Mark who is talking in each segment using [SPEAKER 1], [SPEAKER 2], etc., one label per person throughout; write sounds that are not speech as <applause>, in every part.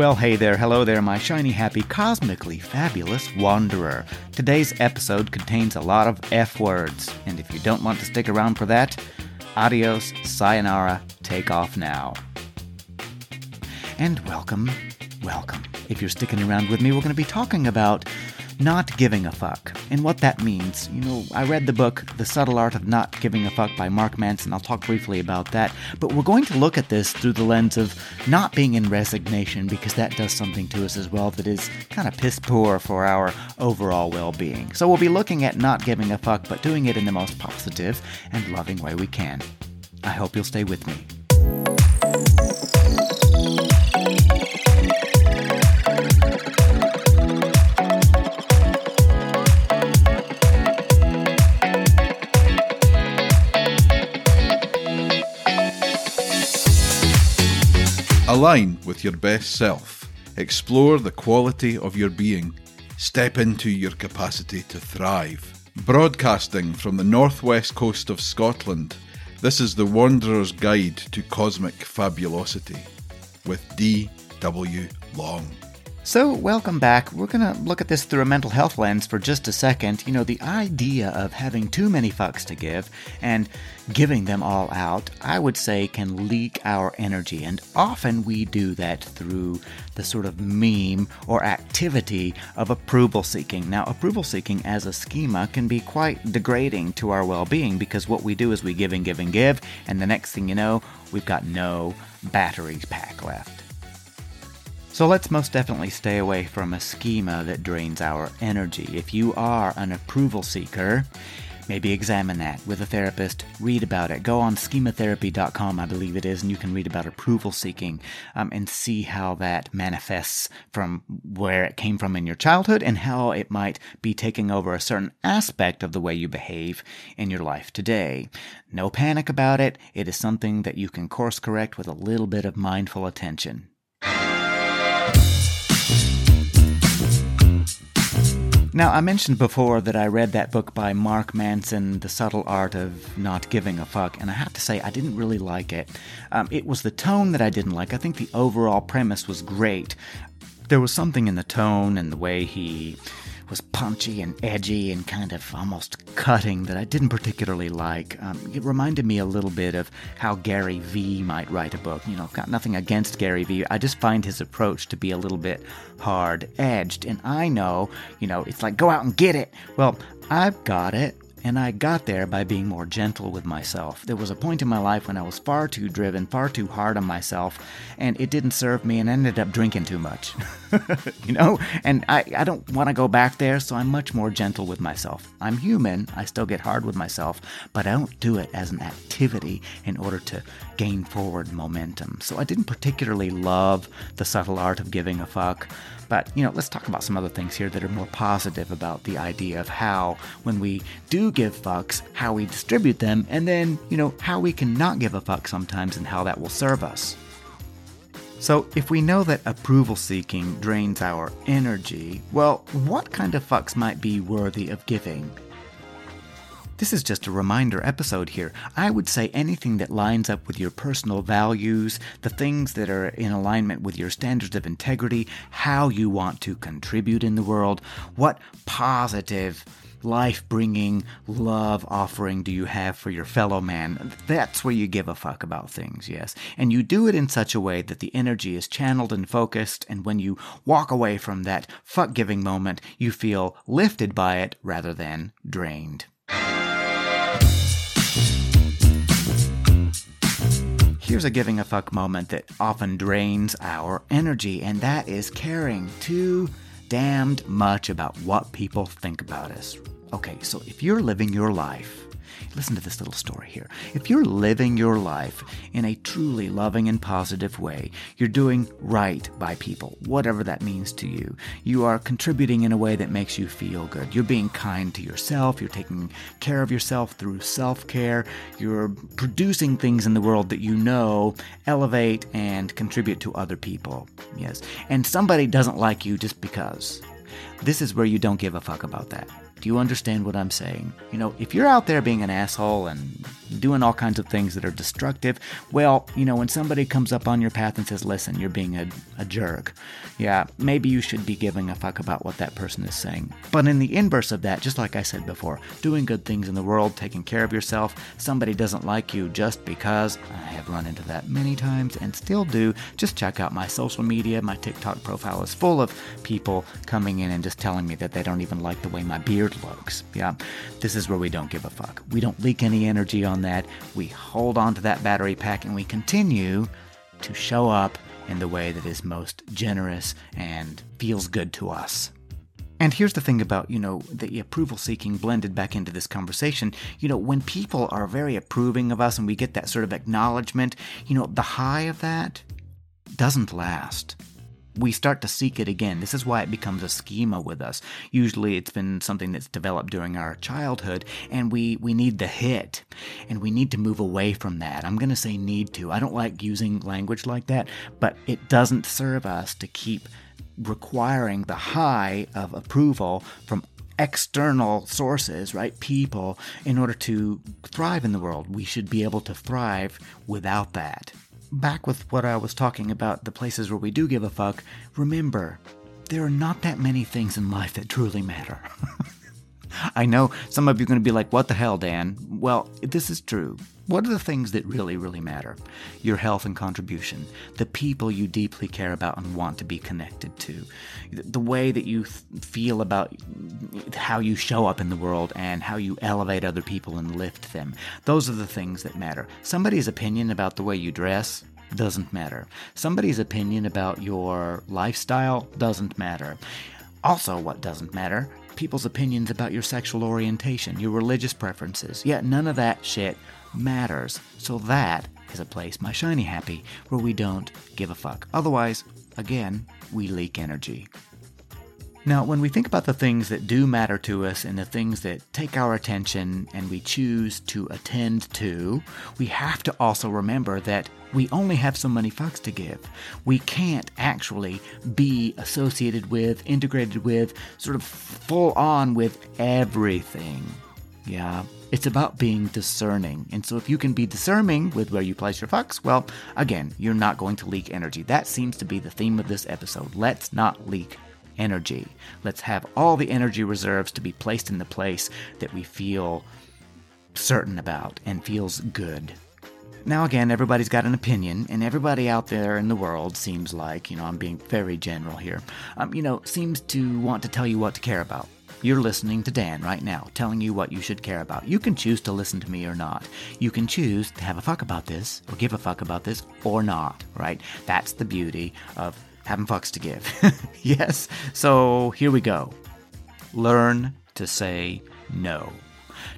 [SPEAKER 1] Well, hey there, hello there, my shiny, happy, cosmically fabulous wanderer. Today's episode contains a lot of F words, and if you don't want to stick around for that, adios, sayonara, take off now. And welcome, welcome. If you're sticking around with me, we're going to be talking about not giving a fuck and what that means. You know, I read the book The Subtle Art of Not Giving a Fuck by Mark Manson. I'll talk briefly about that. But we're going to look at this through the lens of not being in resignation because that does something to us as well that is kind of piss poor for our overall well being. So we'll be looking at not giving a fuck, but doing it in the most positive and loving way we can. I hope you'll stay with me.
[SPEAKER 2] Align with your best self. Explore the quality of your being. Step into your capacity to thrive. Broadcasting from the northwest coast of Scotland, this is the Wanderer's Guide to Cosmic Fabulosity with D.W. Long.
[SPEAKER 1] So, welcome back. We're going to look at this through a mental health lens for just a second. You know, the idea of having too many fucks to give and giving them all out, I would say, can leak our energy. And often we do that through the sort of meme or activity of approval seeking. Now, approval seeking as a schema can be quite degrading to our well being because what we do is we give and give and give, and the next thing you know, we've got no battery pack left. So let's most definitely stay away from a schema that drains our energy. If you are an approval seeker, maybe examine that with a therapist. Read about it. Go on schematherapy.com, I believe it is, and you can read about approval seeking um, and see how that manifests from where it came from in your childhood and how it might be taking over a certain aspect of the way you behave in your life today. No panic about it. It is something that you can course correct with a little bit of mindful attention. Now, I mentioned before that I read that book by Mark Manson, The Subtle Art of Not Giving a Fuck, and I have to say I didn't really like it. Um, it was the tone that I didn't like. I think the overall premise was great. There was something in the tone and the way he was punchy and edgy and kind of almost cutting that I didn't particularly like. Um, it reminded me a little bit of how Gary Vee might write a book. You know, got nothing against Gary Vee. I just find his approach to be a little bit hard edged. And I know, you know, it's like go out and get it. Well, I've got it. And I got there by being more gentle with myself. There was a point in my life when I was far too driven, far too hard on myself, and it didn't serve me and ended up drinking too much. <laughs> you know? And I, I don't want to go back there, so I'm much more gentle with myself. I'm human, I still get hard with myself, but I don't do it as an activity in order to gain forward momentum. So I didn't particularly love the subtle art of giving a fuck. But, you know, let's talk about some other things here that are more positive about the idea of how, when we do give fucks, how we distribute them, and then, you know, how we can not give a fuck sometimes and how that will serve us. So, if we know that approval seeking drains our energy, well, what kind of fucks might be worthy of giving? This is just a reminder episode here. I would say anything that lines up with your personal values, the things that are in alignment with your standards of integrity, how you want to contribute in the world, what positive life bringing love offering do you have for your fellow man? That's where you give a fuck about things, yes. And you do it in such a way that the energy is channeled and focused, and when you walk away from that fuck giving moment, you feel lifted by it rather than drained. Here's a giving a fuck moment that often drains our energy, and that is caring too damned much about what people think about us. Okay, so if you're living your life Listen to this little story here. If you're living your life in a truly loving and positive way, you're doing right by people, whatever that means to you. You are contributing in a way that makes you feel good. You're being kind to yourself. You're taking care of yourself through self care. You're producing things in the world that you know elevate and contribute to other people. Yes. And somebody doesn't like you just because. This is where you don't give a fuck about that. Do you understand what I'm saying? You know, if you're out there being an asshole and doing all kinds of things that are destructive, well, you know, when somebody comes up on your path and says, listen, you're being a, a jerk, yeah, maybe you should be giving a fuck about what that person is saying. But in the inverse of that, just like I said before, doing good things in the world, taking care of yourself, somebody doesn't like you just because, I have run into that many times and still do, just check out my social media. My TikTok profile is full of people coming in and just telling me that they don't even like the way my beard looks. Yeah, this is where we don't give a fuck. We don't leak any energy on that. We hold on to that battery pack and we continue to show up in the way that is most generous and feels good to us. And here's the thing about, you know, the approval seeking blended back into this conversation. You know, when people are very approving of us and we get that sort of acknowledgement, you know, the high of that doesn't last we start to seek it again. This is why it becomes a schema with us. Usually it's been something that's developed during our childhood and we, we need the hit and we need to move away from that. I'm going to say need to. I don't like using language like that, but it doesn't serve us to keep requiring the high of approval from external sources, right? People, in order to thrive in the world. We should be able to thrive without that back with what I was talking about, the places where we do give a fuck, remember, there are not that many things in life that truly matter. <laughs> I know some of you are going to be like, what the hell, Dan? Well, this is true. What are the things that really, really matter? Your health and contribution, the people you deeply care about and want to be connected to, the way that you feel about how you show up in the world and how you elevate other people and lift them. Those are the things that matter. Somebody's opinion about the way you dress, doesn't matter. Somebody's opinion about your lifestyle doesn't matter. Also, what doesn't matter people's opinions about your sexual orientation, your religious preferences. Yet none of that shit matters. So that is a place, my shiny happy, where we don't give a fuck. Otherwise, again, we leak energy. Now, when we think about the things that do matter to us and the things that take our attention and we choose to attend to, we have to also remember that we only have so many fucks to give. We can't actually be associated with, integrated with, sort of full on with everything. Yeah. It's about being discerning. And so if you can be discerning with where you place your fucks, well, again, you're not going to leak energy. That seems to be the theme of this episode. Let's not leak energy. Let's have all the energy reserves to be placed in the place that we feel certain about and feels good. Now, again, everybody's got an opinion, and everybody out there in the world seems like, you know, I'm being very general here, um, you know, seems to want to tell you what to care about. You're listening to Dan right now, telling you what you should care about. You can choose to listen to me or not. You can choose to have a fuck about this, or give a fuck about this, or not, right? That's the beauty of having fucks to give. <laughs> yes? So here we go. Learn to say no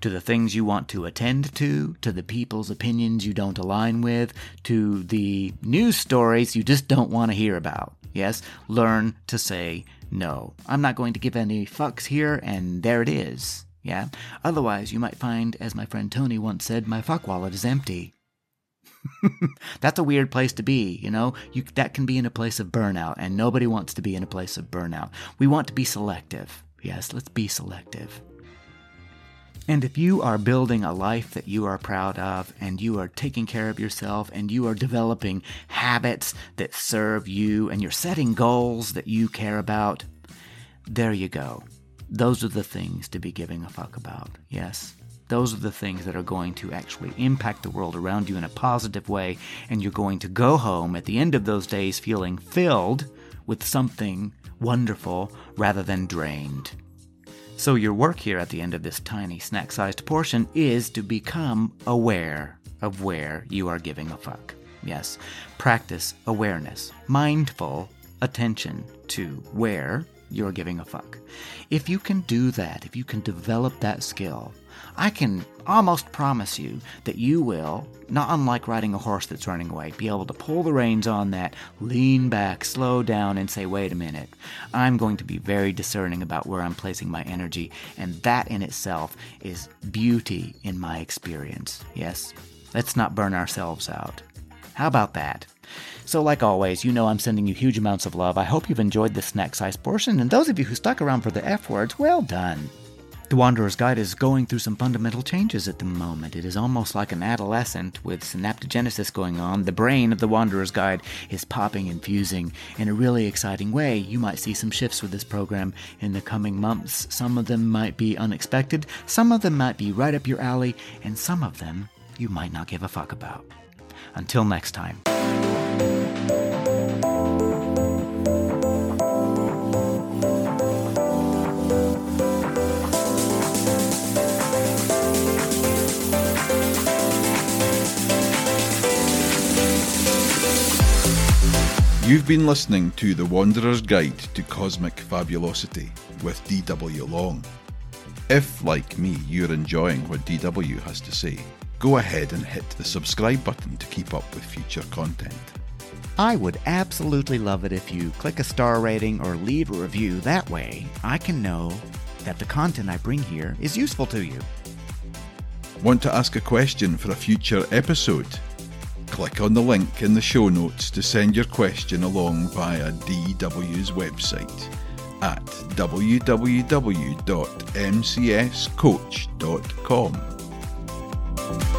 [SPEAKER 1] to the things you want to attend to, to the people's opinions you don't align with, to the news stories you just don't want to hear about. Yes, learn to say no. I'm not going to give any fucks here, and there it is. Yeah? Otherwise, you might find, as my friend Tony once said, my fuck wallet is empty. <laughs> That's a weird place to be, you know? You, that can be in a place of burnout, and nobody wants to be in a place of burnout. We want to be selective. Yes, let's be selective. And if you are building a life that you are proud of, and you are taking care of yourself, and you are developing habits that serve you, and you're setting goals that you care about, there you go. Those are the things to be giving a fuck about. Yes. Those are the things that are going to actually impact the world around you in a positive way, and you're going to go home at the end of those days feeling filled with something wonderful rather than drained. So, your work here at the end of this tiny snack sized portion is to become aware of where you are giving a fuck. Yes, practice awareness, mindful attention to where you're giving a fuck. If you can do that, if you can develop that skill, I can almost promise you that you will, not unlike riding a horse that's running away, be able to pull the reins on that, lean back, slow down, and say, wait a minute, I'm going to be very discerning about where I'm placing my energy, and that in itself is beauty in my experience. Yes? Let's not burn ourselves out. How about that? So, like always, you know I'm sending you huge amounts of love. I hope you've enjoyed this snack size portion, and those of you who stuck around for the F words, well done. The Wanderer's Guide is going through some fundamental changes at the moment. It is almost like an adolescent with synaptogenesis going on. The brain of the Wanderer's Guide is popping and fusing in a really exciting way. You might see some shifts with this program in the coming months. Some of them might be unexpected, some of them might be right up your alley, and some of them you might not give a fuck about. Until next time.
[SPEAKER 2] You've been listening to The Wanderer's Guide to Cosmic Fabulosity with D.W. Long. If, like me, you're enjoying what DW has to say, go ahead and hit the subscribe button to keep up with future content.
[SPEAKER 1] I would absolutely love it if you click a star rating or leave a review. That way, I can know that the content I bring here is useful to you.
[SPEAKER 2] Want to ask a question for a future episode? Click on the link in the show notes to send your question along via DW's website at www.mcscoach.com.